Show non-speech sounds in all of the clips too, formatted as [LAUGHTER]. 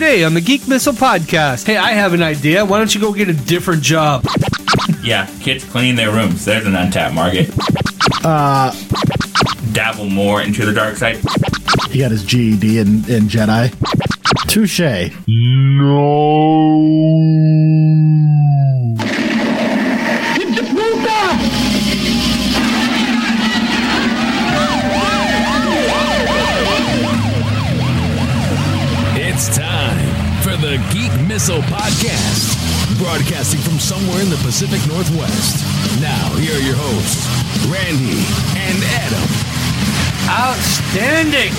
Today on the Geek Missile Podcast. Hey, I have an idea. Why don't you go get a different job? Yeah, kids cleaning their rooms. There's an untapped market. Uh, Dabble more into the dark side. he got his GED in, in Jedi. Touche. It's Geek Missile Podcast, broadcasting from somewhere in the Pacific Northwest. Now, here are your hosts, Randy and Adam. Outstanding.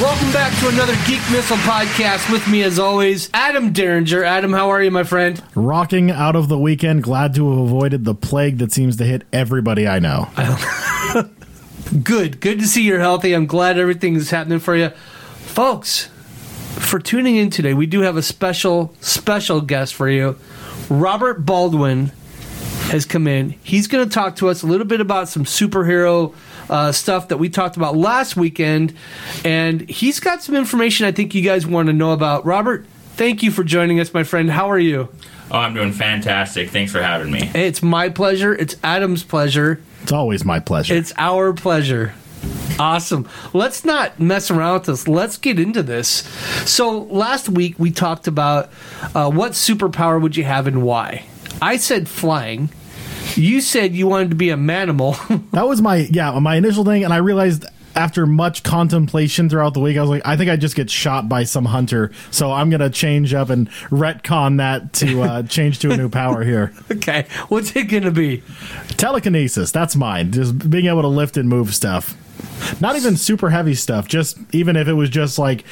Welcome back to another Geek Missile Podcast. With me, as always, Adam Derringer. Adam, how are you, my friend? Rocking out of the weekend, glad to have avoided the plague that seems to hit everybody I know. [LAUGHS] Good. Good to see you're healthy. I'm glad everything is happening for you. Folks, for tuning in today, we do have a special, special guest for you. Robert Baldwin has come in. He's going to talk to us a little bit about some superhero uh, stuff that we talked about last weekend. And he's got some information I think you guys want to know about. Robert, thank you for joining us, my friend. How are you? Oh, I'm doing fantastic. Thanks for having me. It's my pleasure. It's Adam's pleasure. It's always my pleasure. It's our pleasure. Awesome. Let's not mess around with this. Let's get into this. So, last week we talked about uh, what superpower would you have and why. I said flying. You said you wanted to be a manimal. [LAUGHS] that was my yeah my initial thing, and I realized after much contemplation throughout the week, I was like, I think I just get shot by some hunter, so I'm gonna change up and retcon that to uh, [LAUGHS] change to a new power here. okay. What's it going to be? Telekinesis, that's mine. Just being able to lift and move stuff. Not even super heavy stuff. Just even if it was just like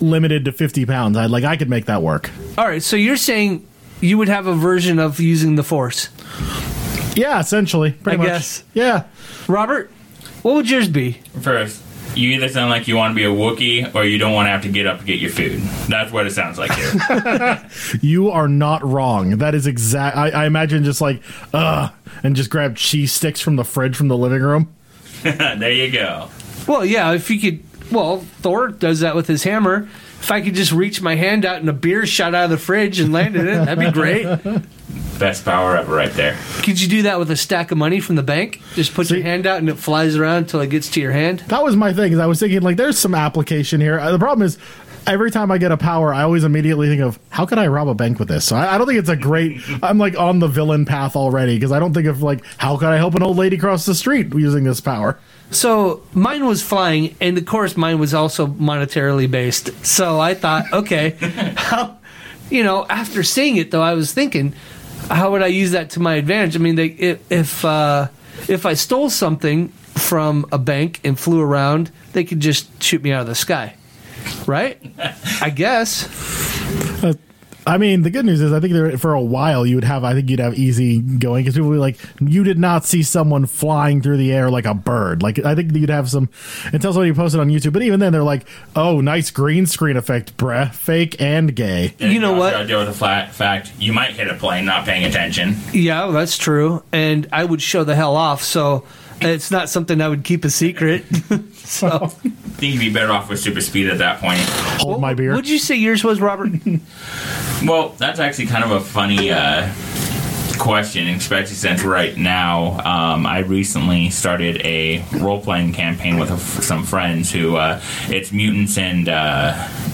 limited to 50 pounds, I'd like I could make that work. All right. So, you're saying you would have a version of using the force. Yeah, essentially. Pretty I much. guess. Yeah. Robert, what would yours be? First, you either sound like you want to be a Wookiee or you don't want to have to get up and get your food. That's what it sounds like here. [LAUGHS] [LAUGHS] You are not wrong. That is exact. I, I imagine just like, uh, and just grab cheese sticks from the fridge from the living room. [LAUGHS] there you go. Well, yeah, if you could. Well, Thor does that with his hammer. If I could just reach my hand out and a beer shot out of the fridge and landed it, that'd be great. Best power ever right there. Could you do that with a stack of money from the bank? Just put your hand out and it flies around until it gets to your hand? That was my thing. Is I was thinking like, there's some application here. Uh, The problem is. Every time I get a power, I always immediately think of how could I rob a bank with this. So I, I don't think it's a great. I'm like on the villain path already because I don't think of like how could I help an old lady cross the street using this power. So mine was flying, and of course, mine was also monetarily based. So I thought, okay, [LAUGHS] how, you know, after seeing it though, I was thinking, how would I use that to my advantage? I mean, they, if if, uh, if I stole something from a bank and flew around, they could just shoot me out of the sky, right? I guess. Uh, I mean, the good news is I think there, for a while you would have, I think you'd have easy going because people would be like, you did not see someone flying through the air like a bird. Like, I think you'd have some, until somebody posted on YouTube, but even then they're like, oh, nice green screen effect, bruh, fake and gay. And You know what? gotta deal with the flat fact you might hit a plane not paying attention. Yeah, that's true, and I would show the hell off. So it's not something I would keep a secret. [LAUGHS] so. [LAUGHS] I think you'd be better off with super speed at that point. Hold my beer. What'd you say yours was, Robert? [LAUGHS] Well, that's actually kind of a funny uh, question, especially since right now um, I recently started a role playing campaign with a, some friends who uh, it's mutants and. Uh, yeah,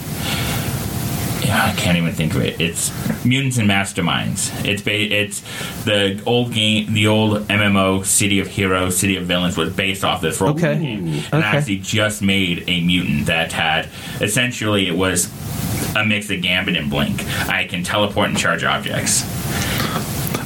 I can't even think of it. It's mutants and masterminds. It's ba- it's the old game, the old MMO City of Heroes, City of Villains was based off this role Okay. game, and Okay. I actually just made a mutant that had essentially it was a mix of Gambit and Blink. I can teleport and charge objects.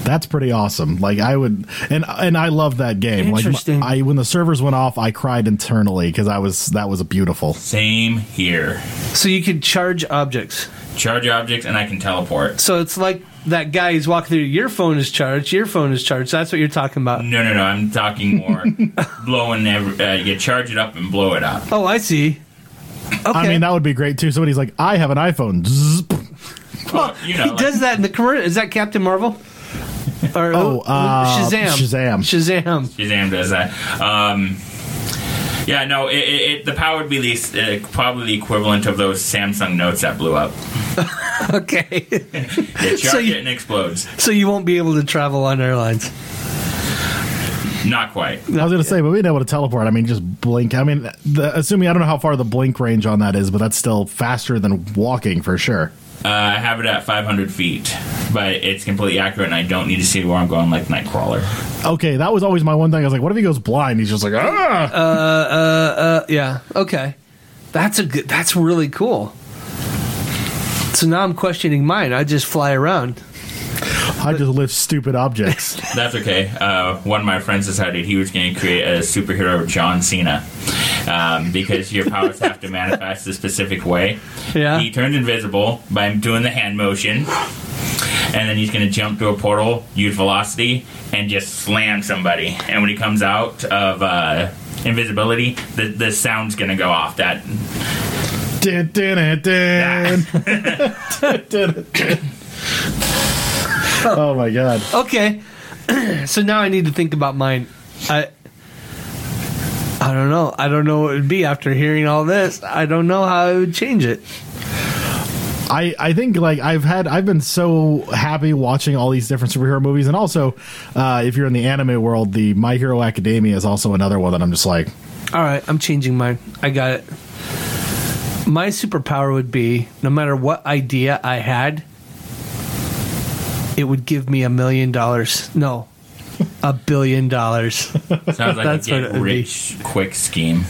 That's pretty awesome. Like I would, and and I love that game. Interesting. Like I when the servers went off, I cried internally because I was that was beautiful. Same here. so you could charge objects. Charge objects and I can teleport. So it's like that guy who's walking through. Your phone is charged. Your phone is charged. That's what you're talking about. No, no, no. I'm talking more [LAUGHS] blowing. Every, uh, you charge it up and blow it up. Oh, I see. Okay. I mean, that would be great too. Somebody's like, I have an iPhone. Zzz. Well, you know, he like- does that in the commercial. Is that Captain Marvel? Or Oh, uh, Shazam. Shazam. Shazam. Shazam does that. Um, Yeah, no, it, it, it, the power would be the, uh, probably the equivalent of those Samsung notes that blew up. [LAUGHS] Okay. They charge So you- it and explodes. so you won't be able to travel on airlines. Not quite. I was gonna say, but being able to teleport, I mean, just blink. I mean, the, assuming I don't know how far the blink range on that is, but that's still faster than walking for sure. Uh, I have it at 500 feet, but it's completely accurate, and I don't need to see where I'm going like Nightcrawler. Okay, that was always my one thing. I was like, what if he goes blind? He's just like, ah. Uh, yeah. Okay. That's a good. That's really cool. So now I'm questioning mine. I just fly around. I just lift stupid objects. [LAUGHS] That's okay. Uh, one of my friends decided he was going to create a superhero John Cena. Um, because your powers have to manifest a specific way. Yeah. He turned invisible by doing the hand motion, and then he's going to jump to a portal, use velocity, and just slam somebody. And when he comes out of uh, invisibility, the, the sound's going to go off. That Dun, dun, dun, dun. [LAUGHS] Dun, dun, dun. [LAUGHS] oh my god! Okay. [CLEARS THROAT] so now I need to think about mine. I. I don't know. I don't know what it would be after hearing all this. I don't know how I would change it. I, I think like I've had I've been so happy watching all these different superhero movies and also uh, if you're in the anime world the My Hero Academia is also another one that I'm just like All right, I'm changing mine. I got it. My superpower would be no matter what idea I had, it would give me a million dollars. No, a billion dollars. sounds like That's a what get it be. rich quick scheme.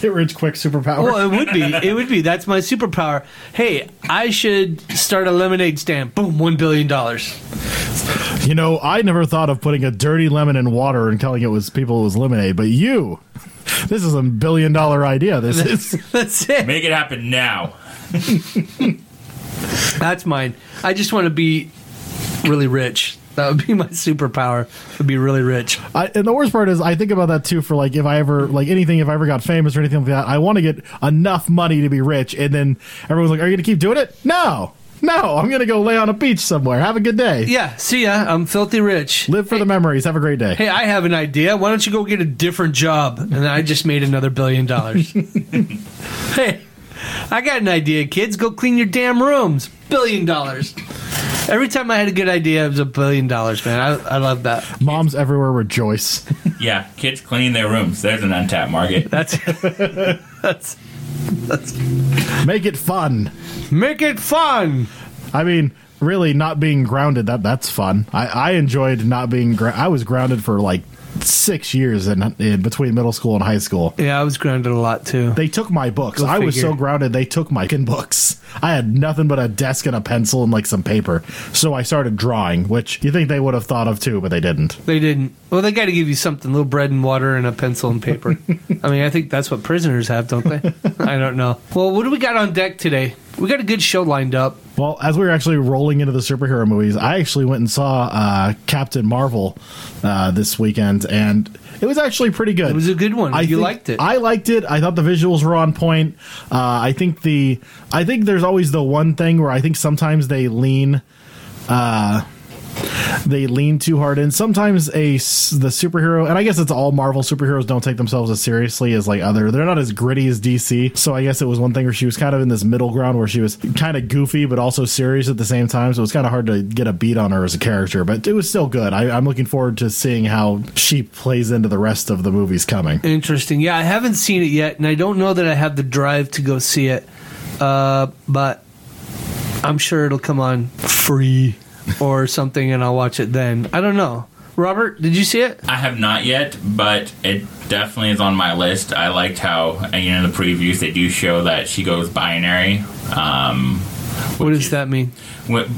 get rich quick superpower. Well, it would be. It would be. That's my superpower. Hey, I should start a lemonade stand. Boom, one billion dollars. You know, I never thought of putting a dirty lemon in water and telling it was people it was lemonade, but you, this is a billion dollar idea. This is [LAUGHS] That's it. Make it happen now. [LAUGHS] That's mine. I just want to be really rich. That would be [LAUGHS] my superpower. Would be really rich. I, and the worst part is I think about that too for like if I ever like anything if I ever got famous or anything like that I want to get enough money to be rich and then everyone's like are you gonna keep doing it no no I'm gonna go lay on a beach somewhere have a good day Yeah. See ya. I'm filthy rich. live for the memories have a great day Hey, I have an idea. Why don't you go get a different job? And I just made another billion dollars. [LAUGHS] hey, I got an idea, kids. Go clean your damn rooms. Billion dollars. Every time I had a good idea, it was a billion dollars, man. I, I love that. moms everywhere rejoice [LAUGHS] Yeah, kids cleaning their rooms. There's an untapped market. [LAUGHS] That's that's that's make it fun make it fun. I mean really not being grounded that that's fun I, I enjoyed not being gra- I was grounded for like six years in, in between middle school and high school Yeah, I was grounded a lot too. They took my books. Go I was so grounded. They took my books. I had nothing but a desk and a pencil and like some paper. So I started drawing, which you think they would have thought of too, but they didn't. They didn't. Well, they got to give you something: a little bread and water and a pencil and paper. [LAUGHS] I mean, I think that's what prisoners have, don't they? [LAUGHS] I don't know. Well, what do we got on deck today? We got a good show lined up. Well, as we were actually rolling into the superhero movies, I actually went and saw uh, Captain Marvel uh, this weekend, and it was actually pretty good. It was a good one. I you liked it. I liked it. I thought the visuals were on point. Uh, I think the I think there's always the one thing where I think sometimes they lean uh they lean too hard in. Sometimes a the superhero, and I guess it's all Marvel superheroes don't take themselves as seriously as like other. They're not as gritty as DC. So I guess it was one thing where she was kind of in this middle ground where she was kind of goofy but also serious at the same time. So it was kind of hard to get a beat on her as a character, but it was still good. I, I'm looking forward to seeing how she plays into the rest of the movies coming. Interesting. Yeah, I haven't seen it yet, and I don't know that I have the drive to go see it. Uh, but I'm sure it'll come on free or something, and I'll watch it then. I don't know. Robert, did you see it? I have not yet, but it definitely is on my list. I liked how, you know, in the previews they do show that she goes binary. Um, What does is- that mean? What,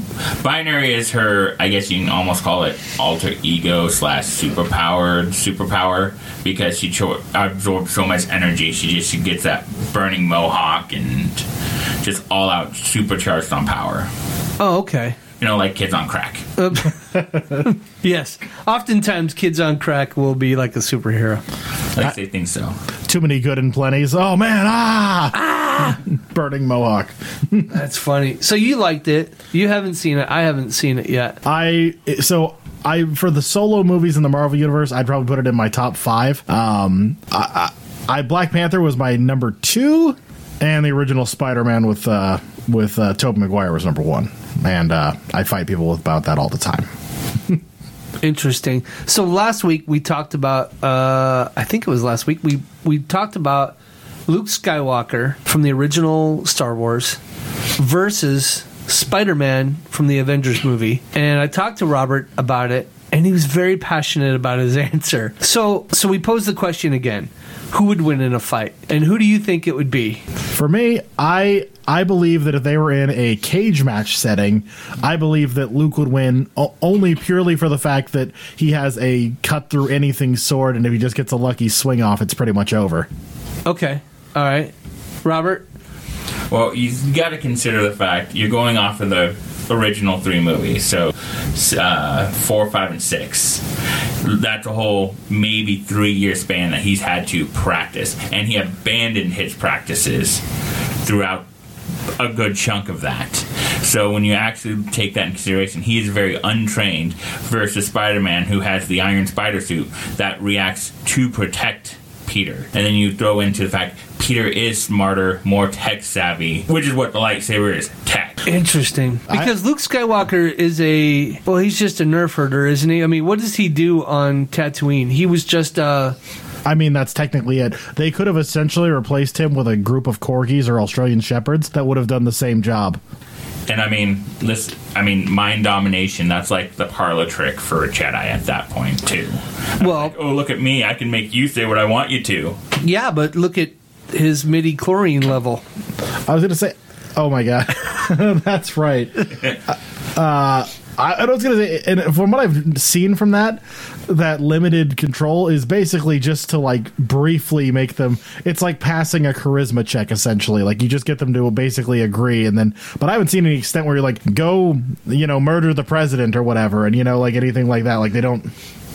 binary is her, I guess you can almost call it alter ego slash superpowered superpower because she cho- absorbs so much energy. She just she gets that burning mohawk and just all out supercharged on power. Oh, okay. You know, like kids on crack. [LAUGHS] Yes. Oftentimes, kids on crack will be like a superhero. At least they think so. Too many good and plenties. Oh man, ah, ah! [LAUGHS] burning mohawk. [LAUGHS] That's funny. So you liked it. You haven't seen it. I haven't seen it yet. I so I for the solo movies in the Marvel universe, I'd probably put it in my top five. Um, I, I, I Black Panther was my number two, and the original Spider-Man with uh, with uh, Tobey Maguire was number one. And uh, I fight people about that all the time. Interesting. So last week we talked about. Uh, I think it was last week. We we talked about Luke Skywalker from the original Star Wars versus Spider-Man from the Avengers movie, and I talked to Robert about it, and he was very passionate about his [LAUGHS] answer. So so we posed the question again: Who would win in a fight, and who do you think it would be? For me, I I believe that if they were in a cage match setting, I believe that Luke would win o- only purely for the fact that he has a cut through anything sword, and if he just gets a lucky swing off, it's pretty much over. Okay, all right, Robert. Well, you got to consider the fact you're going off of the original three movies, so uh, four, five, and six. That's a whole maybe three year span that he's had to practice, and he abandoned his practices throughout a good chunk of that. So when you actually take that in consideration, he is very untrained versus Spider-Man, who has the Iron Spider suit that reacts to protect Peter. And then you throw into the fact Peter is smarter, more tech savvy, which is what the lightsaber is tech. Interesting. Because Luke Skywalker is a well, he's just a nerf herder, isn't he? I mean, what does he do on Tatooine? He was just uh I mean, that's technically it. They could have essentially replaced him with a group of corgis or Australian shepherds that would have done the same job. And I mean, this, I mean, mind domination, that's like the parlor trick for a Jedi at that point, too. well, Oh, look at me, I can make you say what I want you to. yeah, but look at his midi chlorine level. I was going to say, oh my god, [LAUGHS] that's right. [LAUGHS] Uh, I, I was going to say, and from what I've seen from that, that limited control is basically just to like briefly make them. It's like passing a charisma check, essentially. Like you just get them to basically agree, and then. But I haven't seen any extent where you're like, go, you know, murder the president or whatever, and you know, like anything like that. Like they don't.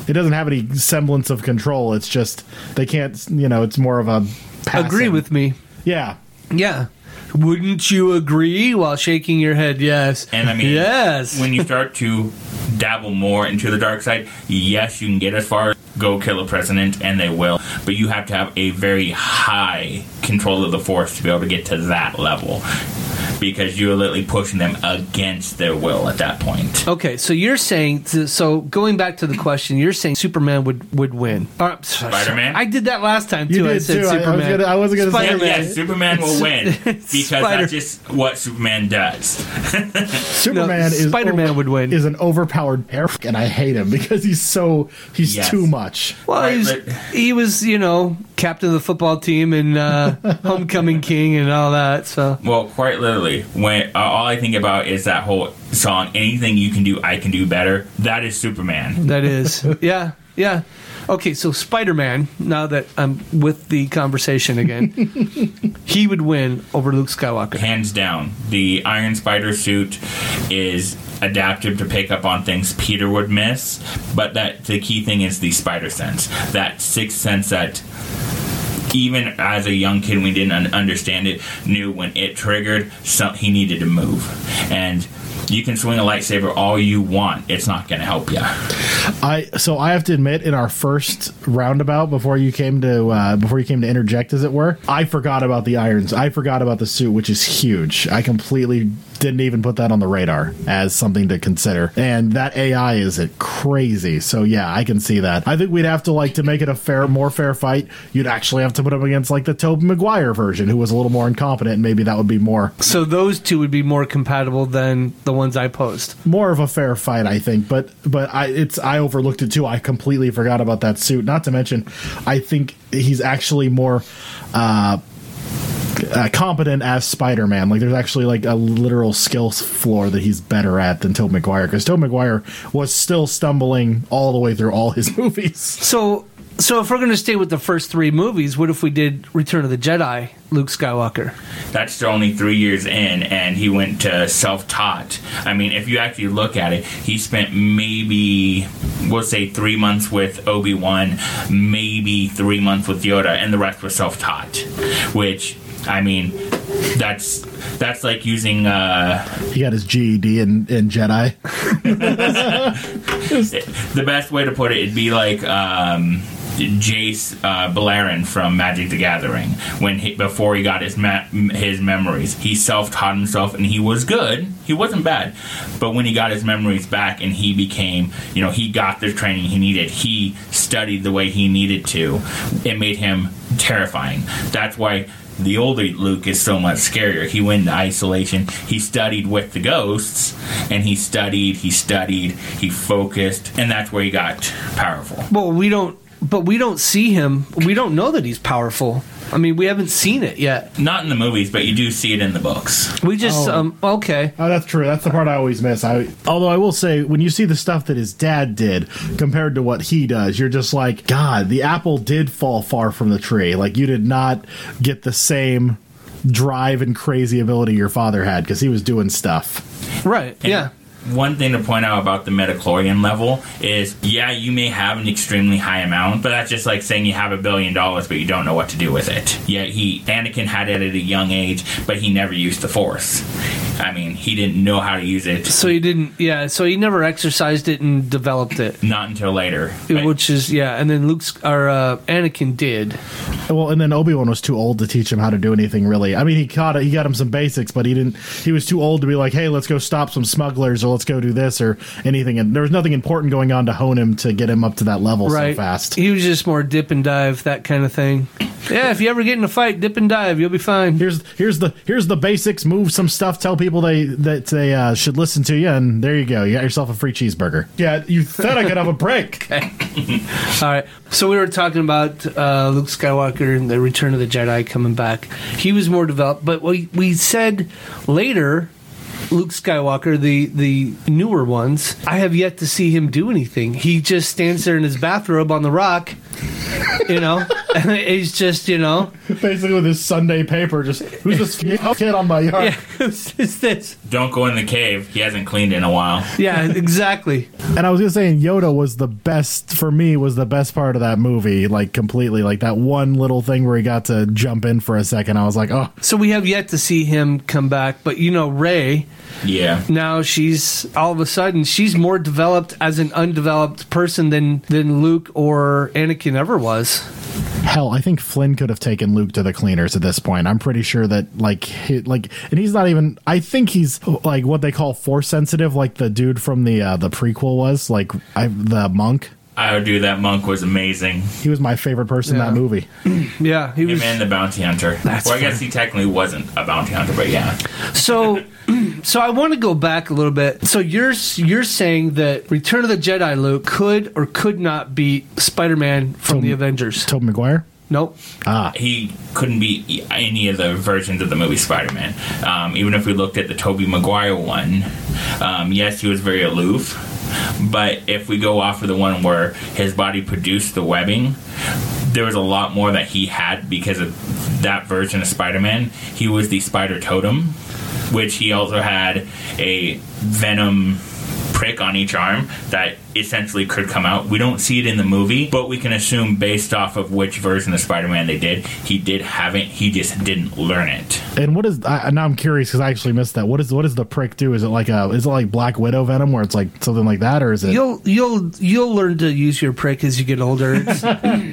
It doesn't have any semblance of control. It's just they can't. You know, it's more of a. Passing. Agree with me. Yeah. Yeah. Wouldn't you agree while shaking your head yes? And I mean, yes. when you start to dabble more into the dark side, yes, you can get as far as go kill a president, and they will, but you have to have a very high control of the force to be able to get to that level. Because you're literally pushing them against their will at that point. Okay, so you're saying so going back to the question, you're saying Superman would would win. Or, Spider-Man? I did that last time You too. I did said too. I- I was Superman. gonna- I wasn't gonna say- Yeah, yeah, Superman will win [LAUGHS] because Spider- that's just what Superman does. [LAUGHS] Superman No, is Spider-Man over- would win. Is an overpowered perf, and I hate him because he's so he's Yes. too much. Well, Right, he's, but- he was, you know, captain of the football team and uh, [LAUGHS] homecoming king and all that. So Well, quite literally, when uh, all I think about is that whole song, "Anything you can do, I can do better." That is Superman. that is, [LAUGHS] yeah, yeah. Okay, so Spider Man. Now that I'm with the conversation again, [LAUGHS] he would win over Luke Skywalker. hands down. The Iron Spider suit is adaptive to pick up on things Peter would miss, but that the key thing is the spider sense, that sixth sense that even as a young kid we didn't understand it knew when it triggered some, he needed to move and you can swing a lightsaber all you want it's not going to help you I so I have to admit, in our first roundabout before you came to uh, before you came to interject, as it were, I forgot about the irons. I forgot about the suit, which is huge. I completely didn't even put that on the radar as something to consider. And that AI is it crazy. So yeah, I can see that. I think we'd have to like to make it a fair, more fair fight. You'd actually have to put him against like the Tobey Maguire version, who was a little more incompetent. and Maybe that would be more So those two would be more compatible than the ones I post. more of a fair fight, I think. But but I it's I overlooked it too. I completely forgot about that suit. Not to mention, I think he's actually more uh, uh, competent as Spider Man. Like there's actually like a literal skills floor that he's better at than Tobey Maguire because Tobey Maguire was still stumbling all the way through all his [LAUGHS] movies. So, so if we're going to stay with the first three movies, what if we did Return of the Jedi, Luke Skywalker? that's only three years in and he went to self-taught i mean if you actually look at it he spent maybe we'll say three months with obi-wan maybe three months with yoda and the rest was self-taught which i mean that's that's like using uh He got his GED in, in Jedi. [LAUGHS] [LAUGHS] the best way to put it it'd be like um Jace uh, Beleren from Magic the Gathering when he, before he got his ma- his memories. He self taught himself and he was good. He wasn't bad, but when he got his memories back and he became, you know, he got the training he needed. He studied the way he needed to. It made him terrifying. That's why the older Luke is so much scarier. He went into isolation. He studied with the ghosts, and he studied, he studied, he focused, and that's where he got powerful. Well, we don't, but we don't see him. We don't know that he's powerful. I mean, we haven't seen it yet. Not in the movies, but you do see it in the books. We just, Oh. um, okay. Oh, that's true. That's the part I always miss. I, although I will say, when you see the stuff that his dad did compared to what he does, you're just like, God, the apple did fall far from the tree. Like you did not get the same drive and crazy ability your father had because he was doing stuff. Right. And yeah. One thing to point out about the midi-chlorian level is, yeah, you may have an extremely high amount, but that's just like saying you have a billion dollars, but you don't know what to do with it. Yeah, he Anakin had it at a young age, but he never used the Force. I mean, he didn't know how to use it. So he didn't, yeah, so he never exercised it and developed it. not until later. But- Which is, yeah, and then Luke's, or uh, Anakin did. Well, and then Obi Wan was too old to teach him how to do anything really. I mean, he caught it, he got him some basics, but he didn't. He was too old to be like, hey, let's go stop some smugglers or let's go do this or anything. And there was nothing important going on to hone him to get him up to that level Right. so fast. He was just more dip and dive, that kind of thing. Yeah, if you ever get in a fight, dip and dive, you'll be fine. Here's here's the here's the basics. Move some stuff. Tell people they that they uh, should listen to you, and there you go. You got yourself a free cheeseburger. Yeah, you said I could have a break. [LAUGHS] All right. So we were talking about uh, Luke Skywalker and the Return of the Jedi coming back. He was more developed, but we we said later. Luke Skywalker, the the newer ones, I have yet to see him do anything. He just stands there in his bathrobe on the rock, you know, [LAUGHS] and he's just, you know, Basically, with his Sunday paper, just who's this [LAUGHS] kid on my yard? yeah, [LAUGHS] who's this? Don't go in the cave. He hasn't cleaned in a while. Yeah, exactly. And I was gonna say, Yoda was the best for me. Was the best part of that movie, like completely, like that one little thing where he got to jump in for a second. I was like, oh, So we have yet to see him come back, but you know, Rey, Yeah. now she's all of a sudden she's more developed as an undeveloped person than than Luke or Anakin ever was. hell, I think Flynn could have taken Luke to the cleaners at this point. I'm pretty sure that like he, like, and he's not even. I think he's like what they call force sensitive, like the dude from the uh, the prequel was, like I, the monk. I would do that. Monk was amazing. He was my favorite person in Yeah. that movie. [CLEARS THROAT] Yeah, he Him was. and the bounty hunter. That's well, I guess he technically wasn't a bounty hunter, but yeah. So, [LAUGHS] [CLEARS THROAT] so I want to go back a little bit. So you're you're saying that Return of the Jedi Luke could or could not beat Spider-Man from Tom- the Avengers? Tobey Maguire. Nope. Ah, he couldn't be any of the versions of the movie Spider-Man. Um, even if we looked at the Tobey Maguire one, um, yes, he was very aloof. But if we go off of the one where his body produced the webbing, there was a lot more that he had because of that version of Spider-Man. He was the Spider Totem, which he also had a Venom prick on each arm that essentially could come out. We don't see it in the movie, but we can assume based off of which version of Spider-Man they did, he did have it. He just didn't learn it. and what is? I, now I'm curious because I actually missed that. What is what does the prick do? Is it like a? Is it like Black Widow venom where it's like something like that, or is it? You'll you'll you'll learn to use your prick as you get older. [LAUGHS]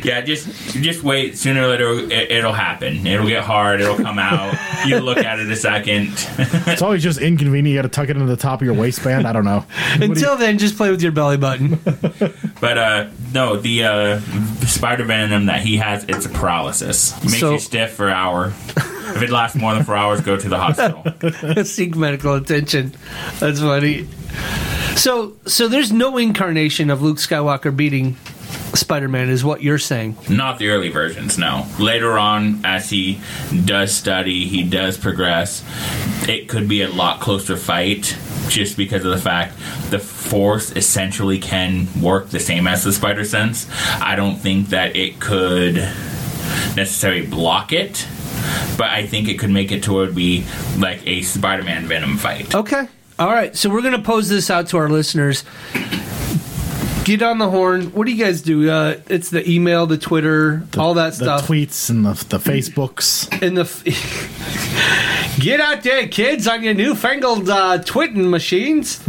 Yeah, just just wait. Sooner or later, it, it'll happen. It'll get hard. It'll come out. You look at it a second. It's always just inconvenient. You got to tuck it into the top of your waistband. I don't know. [LAUGHS] until then, just play with your belly button. [LAUGHS] But uh, no, the uh, spider venom that he has, it's a paralysis. Makes So- you stiff for an hour. if it lasts more than four hours, go to the hospital. [LAUGHS] Seek medical attention. That's funny. So so there's no incarnation of Luke Skywalker beating Spider-Man, is what you're saying. Not the early versions, no. Later on, as he does study, he does progress. It could be a lot closer fight, just because of the fact the Force essentially can work the same as the Spider Sense. I don't think that it could necessarily block it, but I think it could make it to where it would be like a Spider-Man Venom fight. Okay. All right. So we're going to pose this out to our listeners. Get on the horn. What do you guys do? Uh, it's the email, the Twitter, all that the stuff. tweets and the the Facebooks. In the f- [LAUGHS] get out there, kids, on your newfangled uh, twitting machines.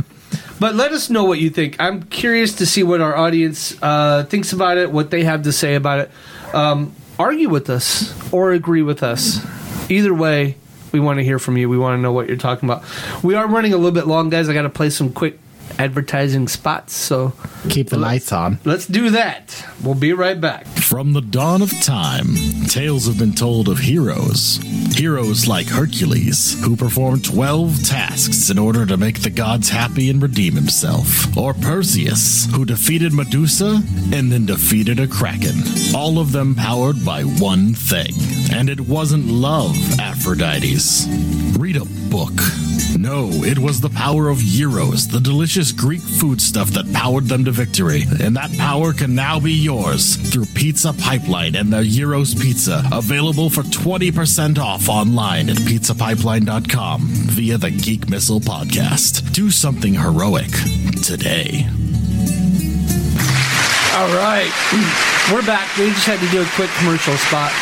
But let us know what you think. I'm curious to see what our audience uh, thinks about it, what they have to say about it. Um, argue with us or agree with us. Either way, we want to hear from you. We want to know what you're talking about. We are running a little bit long, guys. I got to play some quick advertising spots, so Keep the lights on. let's do that. We'll be right back. From the dawn of time, tales have been told of heroes. Heroes like Hercules, who performed 12 tasks in order to make the gods happy and redeem himself. Or Perseus, who defeated Medusa and then defeated a kraken. All of them powered by one thing. And it wasn't love, Aphrodites. Read a book. No, it was the power of Gyros, the delicious Greek foodstuff that powered them to victory. And that power can now be yours through Pizza Pipeline and their Gyros Pizza, available for 20% off online at pizzapipeline.com via the Geek Missile Podcast. Do something heroic today. All right. We're back. We just had to do a quick commercial spot.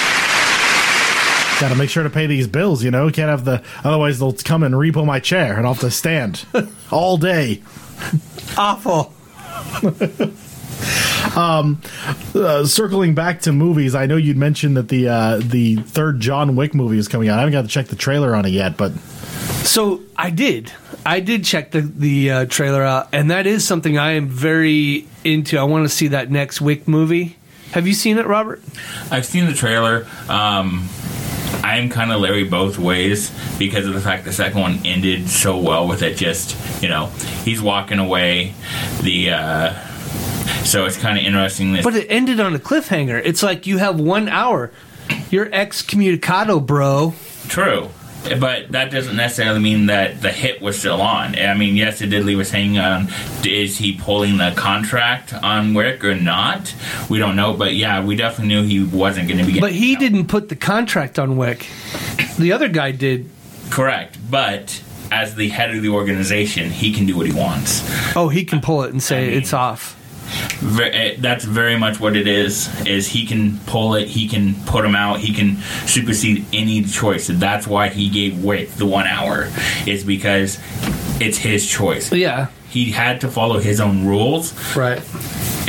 Got to make sure to pay these bills, you know. Can't have the otherwise they'll come and repo my chair and I'll have to stand [LAUGHS] all day. Awful. [LAUGHS] Uh, circling back to movies, I know you'd mentioned that the uh, the third John Wick movie is coming out. I haven't got to check the trailer on it yet, but So I did. I did check the the uh, trailer out, and that is something I am very into. I want to see that next Wick movie. Have you seen it, Robert? I've seen the trailer. Um, I am kind of Larry both ways because of the fact the second one ended so well with it. Just you know, he's walking away. The uh, so it's kind of interesting. This But it ended on a cliffhanger. It's like you have one hour. You're excommunicado, bro. True. But that doesn't necessarily mean that the hit was still on. I mean, yes, it did leave us hanging on. Is he pulling the contract on Wick or not? We don't know. But yeah, we definitely knew he wasn't going to be. But he getting- didn't put the contract on Wick. The other guy did. Correct. But as the head of the organization, he can do what he wants. Oh, he can pull it and say I mean- it's off. Eh, That's very much what it is. Is he can pull it, he can put him out, he can supersede any choice. That's why he gave Wick the one hour. Is because it's his choice. Yeah, He had to follow his own rules, right.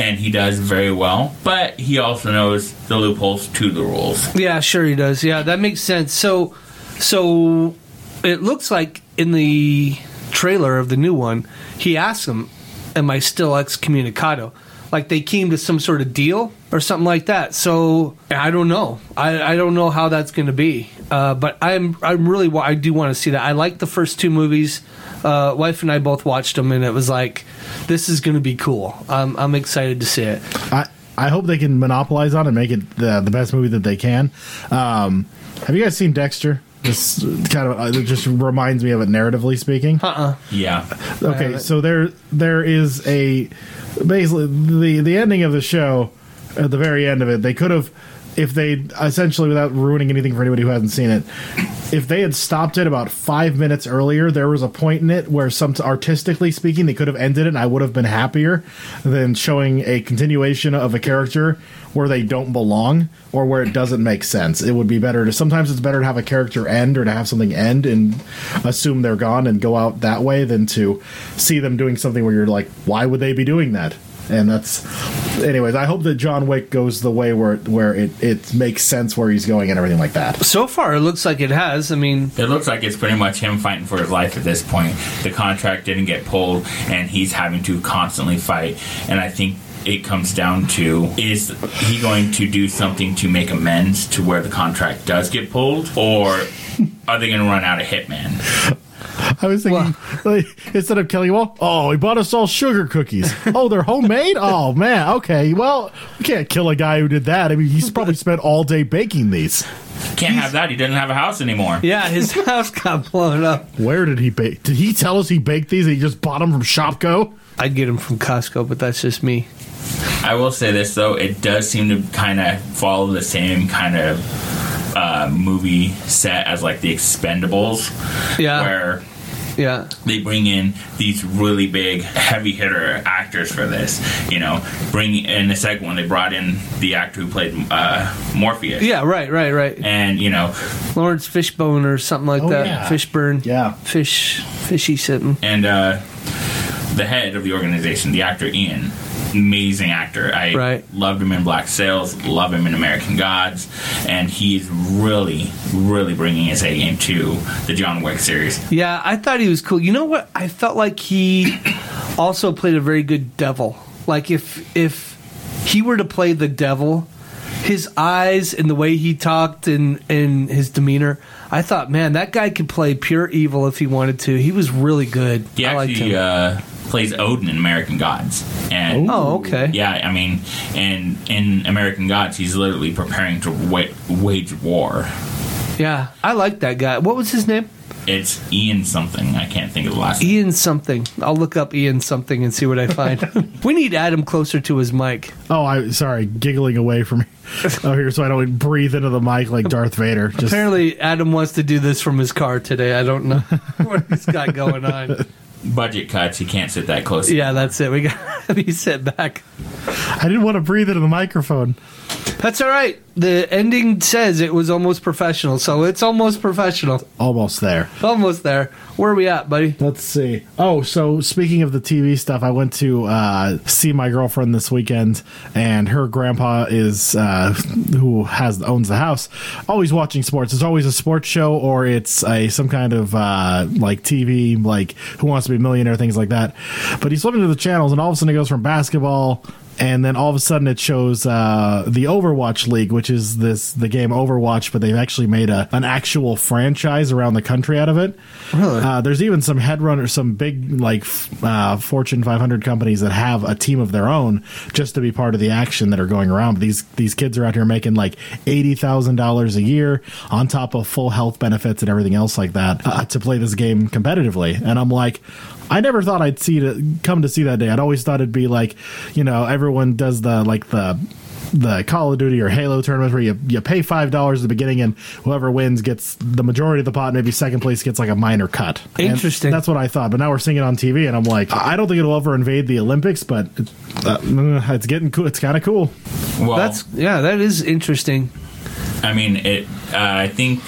and he does very well. But he also knows the loopholes to the rules. Yeah, sure he does. Yeah, that makes sense. So, so it looks like in the trailer of the new one, he asks him, "Am I still excommunicado?" Like they came to some sort of deal or something like that. So I don't know. I, I don't know how that's going to be. Uh, but I'm I'm really I do want to see that. I like the first two movies. Uh, wife and I both watched them, and it was like, this is going to be cool. I'm I'm excited to see it. I I hope they can monopolize on it and make it the the best movie that they can. Um, have you guys seen Dexter? This kind of uh, it just reminds me of it narratively speaking. Uh-uh. Yeah. Okay, so there there is a basically the the ending of the show at the very end of it. They could have if they essentially without ruining anything for anybody who hasn't seen it. If they had stopped it about five minutes earlier, there was a point in it where, some artistically speaking, they could have ended it, and I would have been happier than showing a continuation of a character where they don't belong or where it doesn't make sense. It would be better to. Sometimes it's better to have a character end or to have something end and assume they're gone and go out that way than to see them doing something where you're like, why would they be doing that? And that's, anyways. I hope that John Wick goes the way where where it, it makes sense where he's going and everything like that. So far, it looks like it has. I mean, It looks like it's pretty much him fighting for his life at this point. The contract didn't get pulled, and he's having to constantly fight. And I think it comes down to is he going to do something to make amends to where the contract does get pulled, or are they going to run out of Hitman? I was thinking, like, instead of killing them all, oh, he bought us all sugar cookies. oh, they're homemade? [LAUGHS] Oh, man. Okay. Well, we can't kill a guy who did that. I mean, he's probably spent all day baking these. Can't have that. He doesn't have a house anymore. yeah, his [LAUGHS] house got blown up. Where did he bake? Did he tell us he baked these and he just bought them from Shopko? I'd get them from Costco, but that's just me. I will say this though, it does seem to kind of follow the same kind of uh, movie set as like the Expendables, Yeah, where yeah. they bring in these really big heavy hitter actors for this. You know, bring in the second one they brought in the actor who played uh, Morpheus. Yeah, right, right, right. And you know, Laurence Fishbone or something like Oh, that. yeah. Fishburne. Yeah. Fish, fishy something. and uh, the head of the organization, the actor Ian. Amazing actor. I Right. loved him in Black Sails, love him in American Gods, and he's really, really bringing his A game to the John Wick series. Yeah, I thought he was cool. You know what? I felt like he also played a very good devil. Like if if he were to play the devil, his eyes and the way he talked and and his demeanor, I thought, man, that guy could play pure evil if he wanted to. He was really good. Yeah, he I liked him. uh, plays Odin in American Gods, and oh, okay. yeah, I mean, and in American Gods, he's literally preparing to wa- wage war. Yeah, I like that guy. What was his name? It's Ian something. I can't think of the last name. Ian something. I'll look up Ian something and see what I find. [LAUGHS] we need Adam closer to his mic. Oh, I sorry, giggling away from me. [LAUGHS] oh here, so I don't breathe into the mic like Darth Vader. Just Apparently, Adam wants to do this from his car today. I don't know [LAUGHS] what he's got going on. Budget cuts. He can't sit that close. Yeah, that's it. We got to sit back. I didn't want to breathe into the microphone. That's all right. The ending says it was almost professional, so it's almost professional. Almost there. Almost there. Where are we at, buddy? Let's see. Oh, so speaking of the TV stuff, I went to uh, see my girlfriend this weekend, and her grandpa is uh, who has owns the house. Always watching sports. It's always a sports show, or it's a some kind of uh, like TV, like Who Wants to Be a Millionaire, things like that. But he's flipping to the channels, and all of a sudden it goes from basketball and then all of a sudden it shows uh, the Overwatch League, which is this the game Overwatch, but they've actually made a an actual franchise around the country out of it. Really? Uh, there's even some headrunners, some big like uh, Fortune 500 companies that have a team of their own just to be part of the action that are going around. But these these kids are out here making like eighty thousand dollars a year on top of full health benefits and everything else like that uh, to play this game competitively. And I'm like. I never thought I'd see to come to see that day. I'd always thought it'd be like, you know, everyone does the like the the Call of Duty or Halo tournaments where you, you pay five dollars at the beginning and whoever wins gets the majority of the pot. Maybe second place gets like a minor cut. And Interesting. that's what I thought. But now we're seeing it on TV, and I'm like, I don't think it'll ever invade the Olympics, but it's, uh, it's getting cool. It's kind of cool. Well, That's yeah, that is interesting. I mean, it. Uh, I think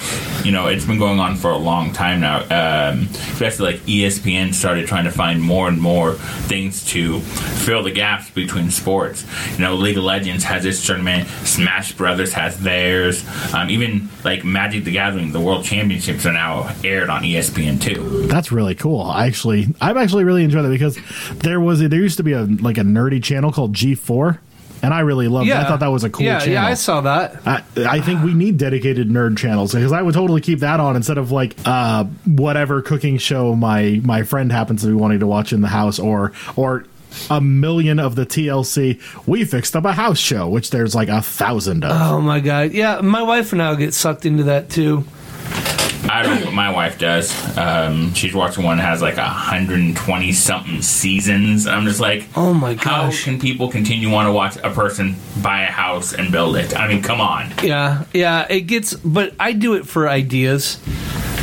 you know it's been going on for a long time now. Um, especially like ESPN started trying to find more and more things to fill the gaps between sports. You know, League of Legends has its tournament. Smash Brothers has theirs. Um, even like Magic the Gathering, the World Championships are now aired on ESPN too. That's really cool. I actually, I've actually really enjoyed that because there was a, there used to be a like a nerdy channel called G4, and I really loved. it. Yeah, I thought that was a cool Yeah, channel. yeah, I saw that. I, I think we need dedicated nerd channels because I would totally keep that on instead of like uh, whatever cooking show my my friend happens to be wanting to watch in the house or or a million of the TLC we fixed up a house show which there's like a thousand of. Oh my god, yeah, my wife and I get sucked into that too. I don't know what my wife does. Um, she's watching one that has like 120 something seasons. And I'm just like, Oh my gosh. how can people continue want to watch a person buy a house and build it? I mean, come on. Yeah, yeah, it gets, but I do it for ideas,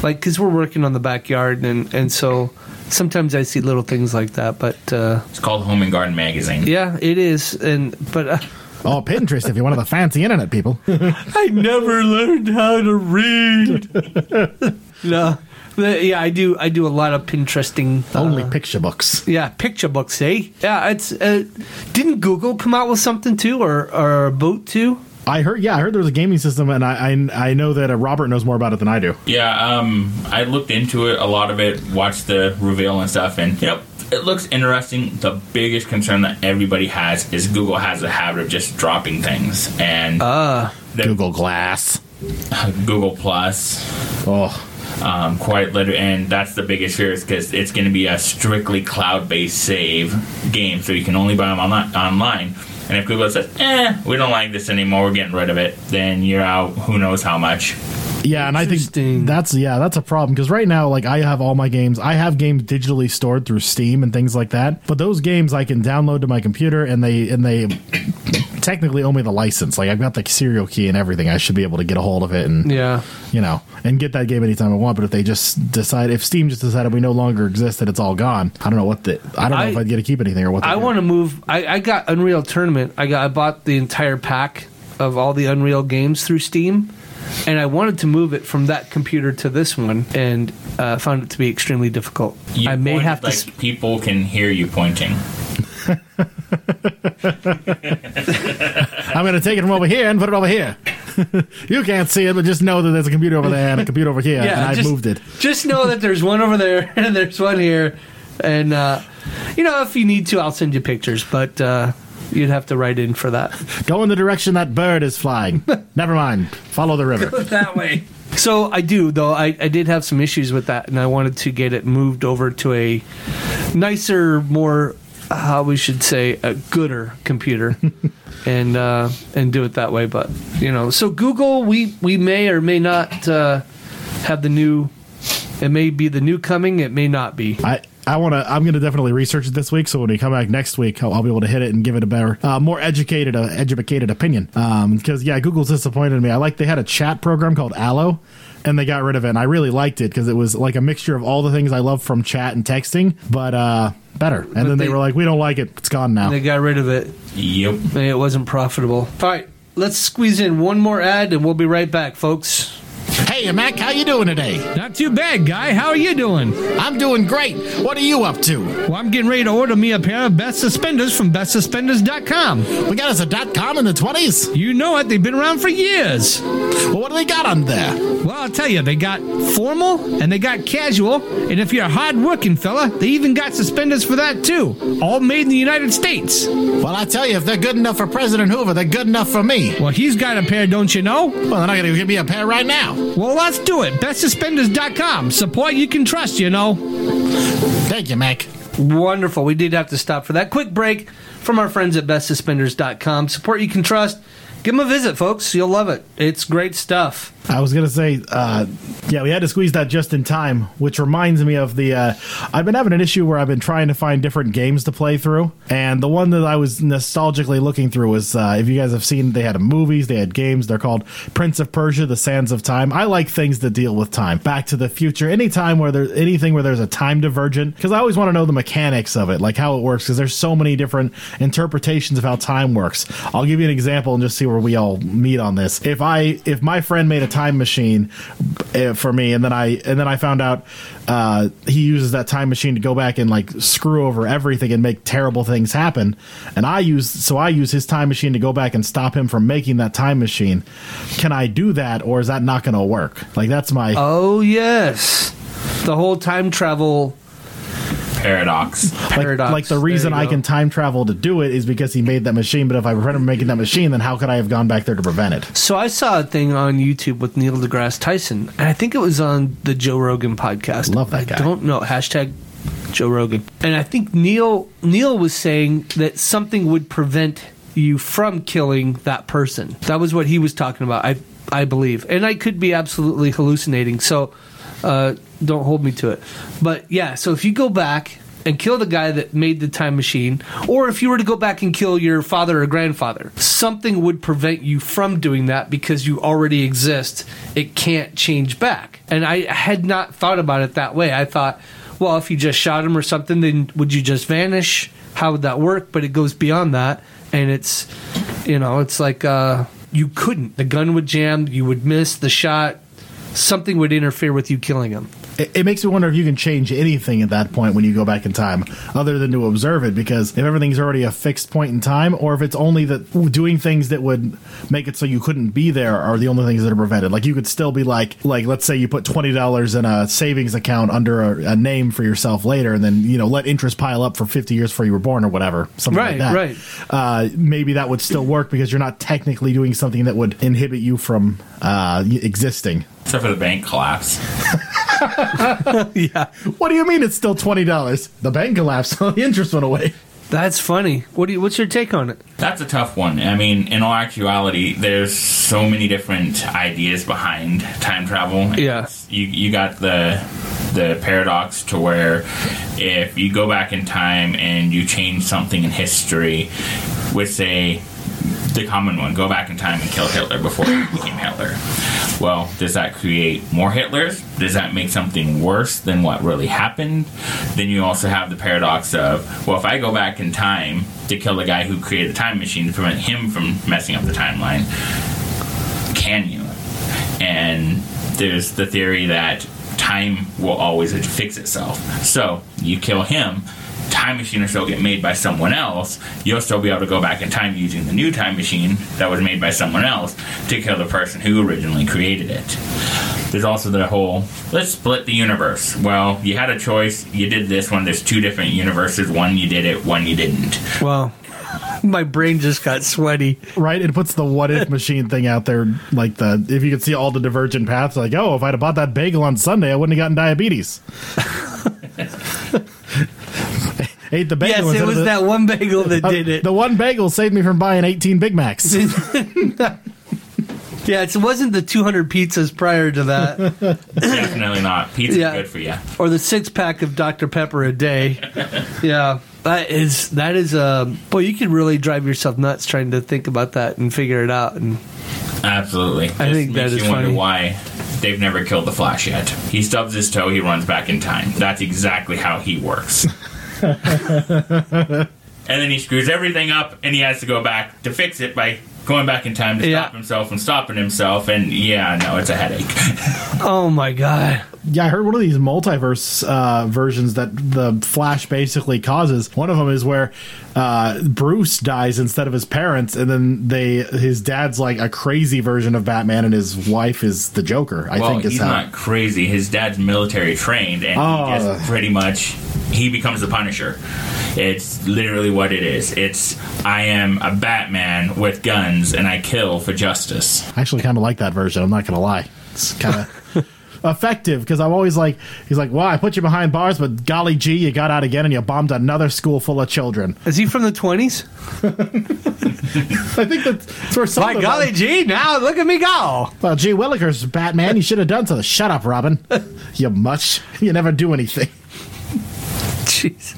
like because we're working on the backyard, and and so sometimes I see little things like that. But uh, It's called Home and Garden Magazine. yeah, it is, and but uh, Oh, Pinterest if you're one of the fancy internet people. [LAUGHS] I never learned how to read. [LAUGHS] no, yeah, I do. I do a lot of Pinteresting. uh, Only picture books. yeah, picture books, eh? Yeah, it's. Uh, didn't Google come out with something too, or or a boat too? I heard yeah I heard there was a gaming system and I I, I know that uh, Robert knows more about it than I do. Yeah, um, I looked into it a lot of it, watched the reveal and stuff, and yep, it looks interesting. The biggest concern that everybody has is Google has a habit of just dropping things, and Uh, the- Google Glass. [LAUGHS] Google Plus, Oh, um, quite literally, and that's the biggest fear is because it's going to be a strictly cloud-based save game, so you can only buy them online. online. And if Google says, "Eh, we don't like this anymore, we're getting rid of it," then you're out. Who knows how much? Yeah, and I think that's yeah, that's a problem because right now, like I have all my games, I have games digitally stored through Steam and things like that. But those games I can download to my computer, and they and they technically owe me the license. Like I've got the serial key and everything. I should be able to get a hold of it and yeah. you know and get that game anytime I want. But if they just decide, if Steam just decided we no longer exist, that it's all gone, I don't know what the I don't know if I'd get to keep anything or what. I want to move. I, I got Unreal Tournament. I got. I bought the entire pack of all the Unreal games through Steam, and I wanted to move it from that computer to this one, and uh, found it to be extremely difficult. You I may pointed have to. like s- people can hear you pointing. I'm going to take it from over here and put it over here. [LAUGHS] you can't see it, but just know that there's a computer over there and a computer over here, and I just, moved it. Just know that there's one over there [LAUGHS] and there's one here, and uh, you know if you need to, I'll send you pictures, but uh, you'd have to write in for that. [LAUGHS] Go in the direction that bird is flying. Never mind. Follow the river. Go that way. So I do though. I, I did have some issues with that, and I wanted to get it moved over to a nicer, more how we should say a gooder computer, [LAUGHS] and uh, and do it that way. But you know, so Google, we we may or may not uh, have the new. It may be the new coming. It may not be. I I want to. I'm going to definitely research it this week. So when we come back next week, I'll, I'll be able to hit it and give it a better, uh, more educated, uh, educated opinion. Because yeah, Google's disappointed me. I like they had a chat program called Allo, and they got rid of it. And I really liked it because it was like a mixture of all the things I love from chat and texting, but uh, better. And then they, they- were like, we don't like it. It's gone now. They got rid of it. Yep. and It wasn't profitable. All right, let's squeeze in one more ad, and we'll be right back, folks. Hey, Mac, how you doing today? Not too bad, guy. How are you doing? I'm doing great. What are you up to? Well, I'm getting ready to order me a pair of best suspenders from bestsuspenders.com. We got us a dot com in the twenties. You know it, they've been around for years. Well, what do they got on there? Well, I'll tell you, they got formal and they got casual, and if you're a hard working fella, they even got suspenders for that too. All made in the United States. Well, I tell you, if they're good enough for President Hoover, they're good enough for me. Well, he's got a pair, don't you know? Well, they're not going to give me a pair right now. Well, let's do it. Bestsuspenders.com. Support you can trust, you know. Thank you, Mac. Wonderful. We did have to stop for that quick break from our friends at bestsuspenders.com. Support you can trust. Give them a visit, folks. You'll love it. It's great stuff. I was gonna say, uh, yeah, we had to squeeze that just in time, which reminds me of the. Uh, I've been having an issue where I've been trying to find different games to play through, and the one that I was nostalgically looking through was, uh, if you guys have seen, they had movies, they had games. They're called Prince of Persia: The Sands of Time. I like things that deal with time. Back to the Future, any time where there's anything where there's a time divergent, because I always want to know the mechanics of it, like how it works, because there's so many different interpretations of how time works. I'll give you an example and just see where we all meet on this. If I, if my friend made a time machine uh, for me, and then I, and then I found out uh, he uses that time machine to go back and like screw over everything and make terrible things happen, and I use, so I use his time machine to go back and stop him from making that time machine. Can I do that, or is that not going to work? Like that's my. Oh, yes. The whole time travel Paradox. like, paradox. like the reason I go. can time travel to do it is because he made that machine. But if I prevent him making that machine, then how could I have gone back there to prevent it? So I saw a thing on YouTube with Neil deGrasse Tyson, and I think it was on the Joe Rogan podcast. Love that I guy. don't know hashtag Joe Rogan, and I think Neil Neil was saying that something would prevent you from killing that person. That was what he was talking about. I I believe, and I could be absolutely hallucinating. So uh, don't hold me to it. But yeah, so if you go back and kill the guy that made the time machine, or if you were to go back and kill your father or grandfather, something would prevent you from doing that because you already exist. It can't change back. And I had not thought about it that way. I thought, well, if you just shot him or something, then would you just vanish? How would that work? But it goes beyond that. And it's, you know, it's like uh, you couldn't. The gun would jam, you would miss the shot, something would interfere with you killing him. It, it makes me wonder if you can change anything at that point when you go back in time, other than to observe it. Because if everything's already a fixed point in time, or if it's only that doing things that would make it so you couldn't be there are the only things that are prevented. Like you could still be like, like let's say you put twenty dollars in a savings account under a, a name for yourself later, and then you know let interest pile up for fifty years before you were born or whatever, something Right, like that. right. Uh, maybe that would still work because you're not technically doing something that would inhibit you from uh, existing. Except for the bank collapse. [LAUGHS] [LAUGHS] yeah. What do you mean it's still twenty dollars? The bank collapsed, so the interest went away. That's funny. What do you, what's your take on it? That's a tough one. I mean, in all actuality, there's so many different ideas behind time travel. Yeah. You you got the the paradox to where if you go back in time and you change something in history, with say the common one, go back in time and kill Hitler before he became Hitler. Well, does that create more Hitlers? Does that make something worse than what really happened? Then you also have the paradox of, well, if I go back in time to kill the guy who created the time machine to prevent him from messing up the timeline, can you? and there's the theory that time will always fix itself. So you kill him, time machine or so get made by someone else. You'll still be able to go back in time using the new time machine that was made by someone else to kill the person who originally created it. There's also the whole let's split the universe. Well, you had a choice. You did this one. There's two different universes. One you did it. One you didn't. Well, my brain just got sweaty. Right? It puts the what if machine thing out there, like the if you could see all the divergent paths, like, oh, if I'd have bought that bagel on Sunday, I wouldn't have gotten diabetes. Ate the bagel. Yes, it was the- that one bagel that [LAUGHS] uh, did it. The one bagel saved me from buying 18 Big Macs. [LAUGHS] Yeah, it wasn't the 200 pizzas prior to that, [LAUGHS] Definitely not. Pizza's Yeah. good for you. or the six pack of Dr Pepper a day. Yeah, that is that is um. Boy, you could really drive yourself nuts trying to think about that and figure it out. And Absolutely. I think that makes you wonder funny. why they've never killed the Flash yet. He stubs his toe, he runs back in time. That's exactly how he works. [LAUGHS] and then he screws everything up, and he has to go back to fix it by going back in time to Yeah. stop himself and stopping himself. And yeah, no, it's a headache. [LAUGHS] oh my god, Yeah, I heard one of these multiverse uh, versions that the Flash basically causes. One of them is where uh, Bruce dies instead of his parents, and then they his dad's like a crazy version of Batman, and his wife is the Joker. I well, think is he's how. not crazy. His dad's military trained, and Oh. he just pretty much he becomes the Punisher. It's literally what it is. It's I am a Batman with guns, and I kill for justice. I actually kind of like that version. I'm not gonna lie. It's kind of [LAUGHS] effective because I'm always like, he's like, well, I put you behind bars, but golly gee, you got out again and you bombed another school full of children. is he from the 20s? [LAUGHS] I think that's where some My of them- golly gee, now look at me go. Well, gee Willikers, Batman, you should have done so. Shut up, Robin. [LAUGHS] you much. You never do anything. [LAUGHS] Jesus.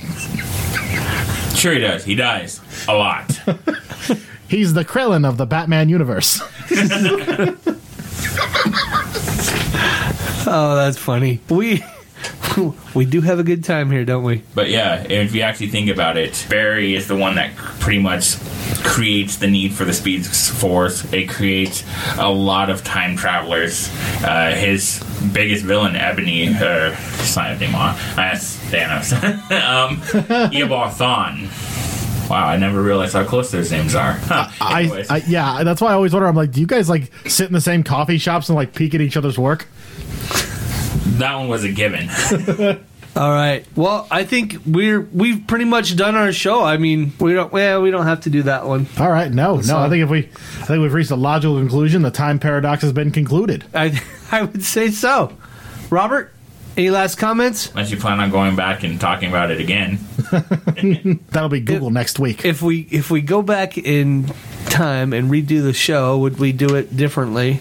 Sure, he does. He dies a lot. [LAUGHS] He's the Krillin of the Batman universe. [LAUGHS] Oh, that's funny. We [LAUGHS] we do have a good time here, don't we? But yeah, if you actually think about it, Barry is the one that pretty much creates the need for the Speed Force. It creates a lot of time travelers. Uh, his biggest villain, Ebony, uh, it's not Ebony Maw, that's Thanos. [LAUGHS] um, [LAUGHS] Eobard Thawne. Wow, I never realized how close those names are. Huh. I, I yeah, that's why I always wonder. I'm like, do you guys like sit in the same coffee shops and like peek at each other's work? That one was a given. [LAUGHS] All right. Well, I think we're we've pretty much done our show. I mean, we don't well, we don't have to do that one. All right, no, So- no. I think if we, I think we've reached a logical conclusion. The time paradox has been concluded. [LAUGHS] I I would say so. Robert, any last comments? Unless you plan on going back and talking about it again. [LAUGHS] That'll be Google next week. If we if we go back in time and redo the show, would we do it differently?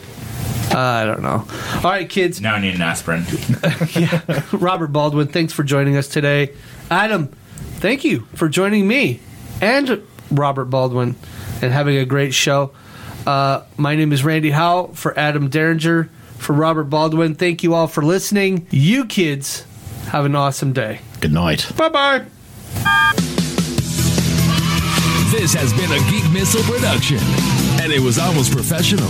Uh, I don't know. All right, kids. Now I need an aspirin. [LAUGHS] yeah. Robert Baldwin, thanks for joining us today. Adam, thank you for joining me and Robert Baldwin and having a great show. Uh, my name is Randy Howe for Adam Derringer, for Robert Baldwin. Thank you all for listening. You kids have an awesome day. Good night. Bye bye. This has been a Geek Missile production, and it was almost professional.